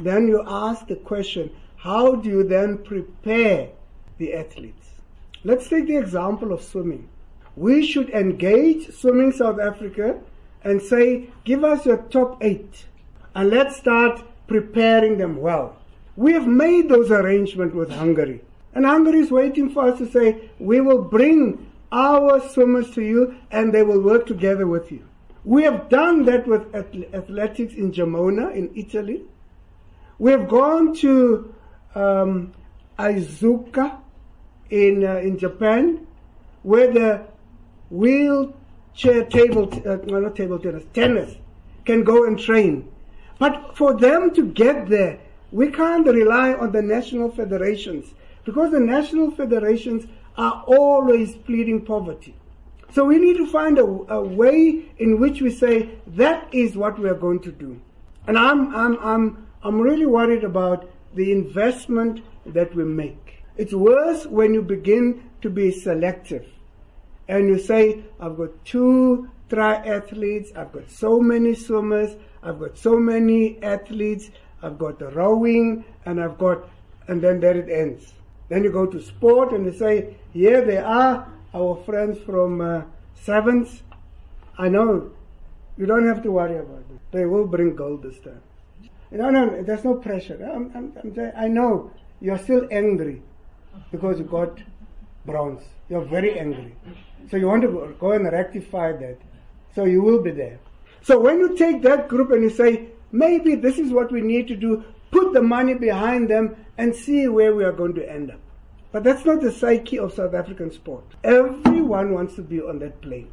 then you ask the question, how do you then prepare the athletes? Let's take the example of swimming. We should engage Swimming South Africa and say, give us your top eight and let's start preparing them well. We have made those arrangements with Hungary. And Hungary is waiting for us to say, we will bring our swimmers to you and they will work together with you. We have done that with athletics in Gemona in Italy. We have gone to um, Iizuka in, uh, in Japan where the wheelchair table, t- uh, not table tennis, tennis can go and train. But for them to get there, we can't rely on the national federations because the national federations are always pleading poverty. So we need to find a, a, way in which we say that is what we are going to do. And I'm, I'm, I'm, I'm really worried about the investment that we make. It's worse when you begin to be selective and you say, I've got two triathletes, I've got so many swimmers, I've got so many athletes, I've got rowing, and I've got, and then there it ends. Then you go to sport and you say, here they are, our friends from uh, Sevens. I know you don't have to worry about it. They will bring gold this time. No, no, there's no pressure. I'm, I'm, I'm I know you're still angry because you got bronze. You're very angry. So you want to go and rectify that. So you will be there. So when you take that group and you say, maybe this is what we need to do, put the money behind them and see where we are going to end up. But that's not the psyche of South African sport. Everyone wants to be on that plane.